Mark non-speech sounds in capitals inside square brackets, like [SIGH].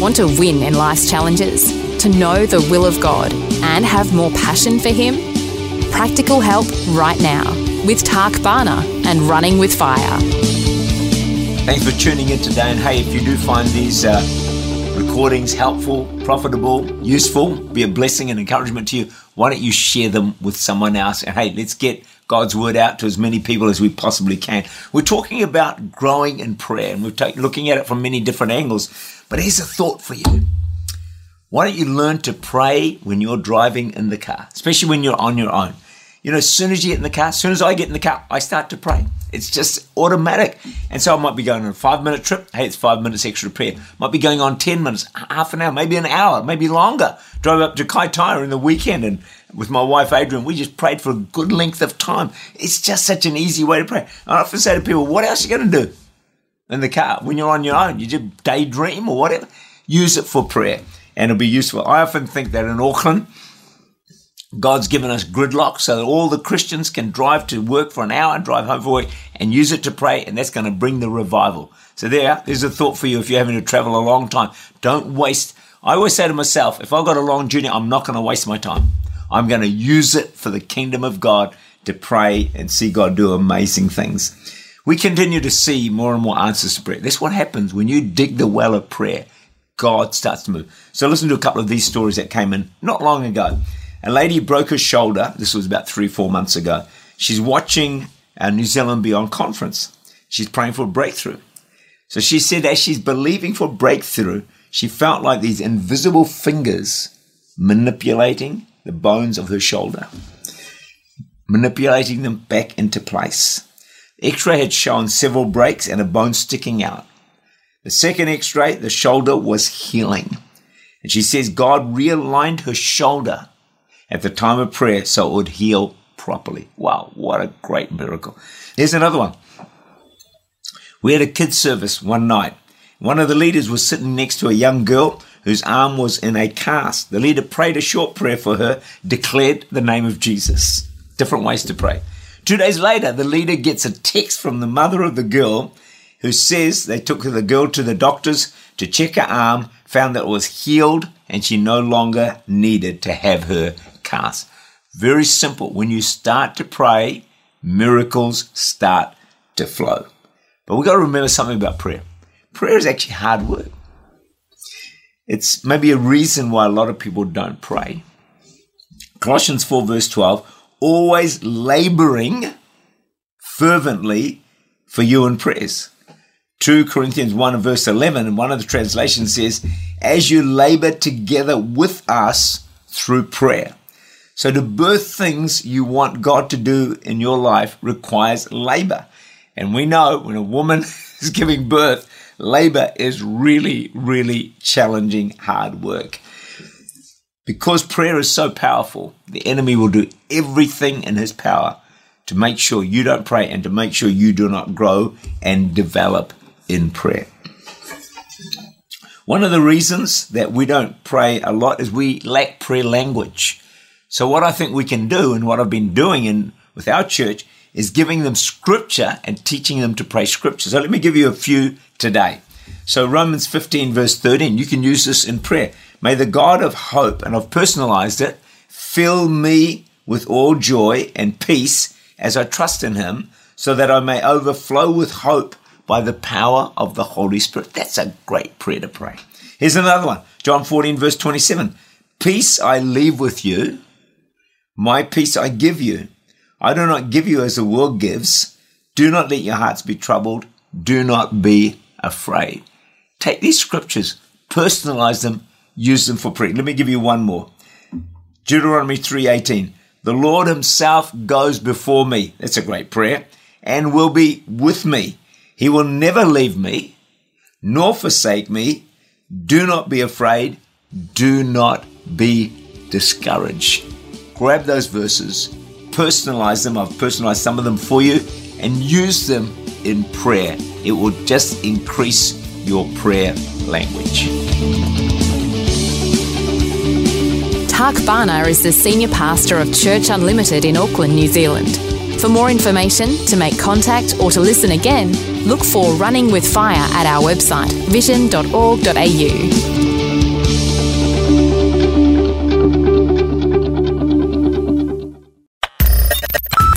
Want to win in life's challenges? To know the will of God and have more passion for Him? Practical help right now with Tak Bhana and Running with Fire. Thanks for tuning in today. And hey, if you do find these uh, recordings helpful, profitable, useful, be a blessing and encouragement to you, why don't you share them with someone else? And hey, let's get God's word out to as many people as we possibly can. We're talking about growing in prayer, and we're take, looking at it from many different angles. But here's a thought for you. Why don't you learn to pray when you're driving in the car, especially when you're on your own? You know, as soon as you get in the car, as soon as I get in the car, I start to pray. It's just automatic. And so I might be going on a five minute trip. Hey, it's five minutes extra prayer. Might be going on 10 minutes, half an hour, maybe an hour, maybe longer. Drove up to Kaitaia in the weekend and with my wife Adrienne, we just prayed for a good length of time. It's just such an easy way to pray. I often say to people, what else are you going to do? in the car when you're on your own. You just daydream or whatever. Use it for prayer and it'll be useful. I often think that in Auckland, God's given us gridlock so that all the Christians can drive to work for an hour drive home for work and use it to pray, and that's going to bring the revival. So there, there's a thought for you if you're having to travel a long time. Don't waste. I always say to myself, if I've got a long journey, I'm not going to waste my time. I'm going to use it for the kingdom of God to pray and see God do amazing things we continue to see more and more answers to prayer. That's what happens when you dig the well of prayer. God starts to move. So listen to a couple of these stories that came in not long ago. A lady broke her shoulder. This was about three, four months ago. She's watching our New Zealand Beyond conference. She's praying for a breakthrough. So she said, as she's believing for breakthrough, she felt like these invisible fingers manipulating the bones of her shoulder, manipulating them back into place. X-ray had shown several breaks and a bone sticking out. The second X-ray, the shoulder was healing. And she says God realigned her shoulder at the time of prayer so it would heal properly. Wow, what a great miracle. Here's another one. We had a kids service one night. One of the leaders was sitting next to a young girl whose arm was in a cast. The leader prayed a short prayer for her, declared the name of Jesus. Different ways to pray. Two days later, the leader gets a text from the mother of the girl who says they took the girl to the doctors to check her arm, found that it was healed, and she no longer needed to have her Very simple. When you start to pray, miracles start to flow. But we've got to remember something about prayer. Prayer is actually hard work. It's maybe a reason why a lot of people don't pray. Colossians 4, verse 12 always laboring fervently for you in prayers. 2 Corinthians 1 verse 11, and one of the translations says, as you labor together with us through prayer. So to birth things you want God to do in your life requires labor. And we know when a woman [LAUGHS] is giving birth, labor is really, really challenging, hard work. Because prayer is so powerful, the enemy will do everything in his power to make sure you don't pray and to make sure you do not grow and develop in prayer. One of the reasons that we don't pray a lot is we lack prayer language. So what I think we can do and what I've been doing in with our church is giving them scripture and teaching them to pray scripture. So let me give you a few today. So Romans 15 verse 13, you can use this in prayer. May the God of hope, and I've personalized it, fill me with all joy and peace as I trust in him, so that I may overflow with hope by the power of the Holy Spirit. That's a great prayer to pray. Here's another one John 14, verse 27. Peace I leave with you, my peace I give you. I do not give you as the world gives. Do not let your hearts be troubled. Do not be afraid. Take these scriptures, personalize them, use them for prayer. Let me give you one more. Deuteronomy 3:18. The Lord himself goes before me. That's a great prayer. And will be with me. He will never leave me nor forsake me. Do not be afraid. Do not be discouraged. Grab those verses, personalize them. I've personalized some of them for you, and use them in prayer. It will just increase your prayer language. Tak Bhana is the Senior Pastor of Church Unlimited in Auckland, New Zealand. For more information, to make contact, or to listen again, look for Running with Fire at our website, vision.org.au.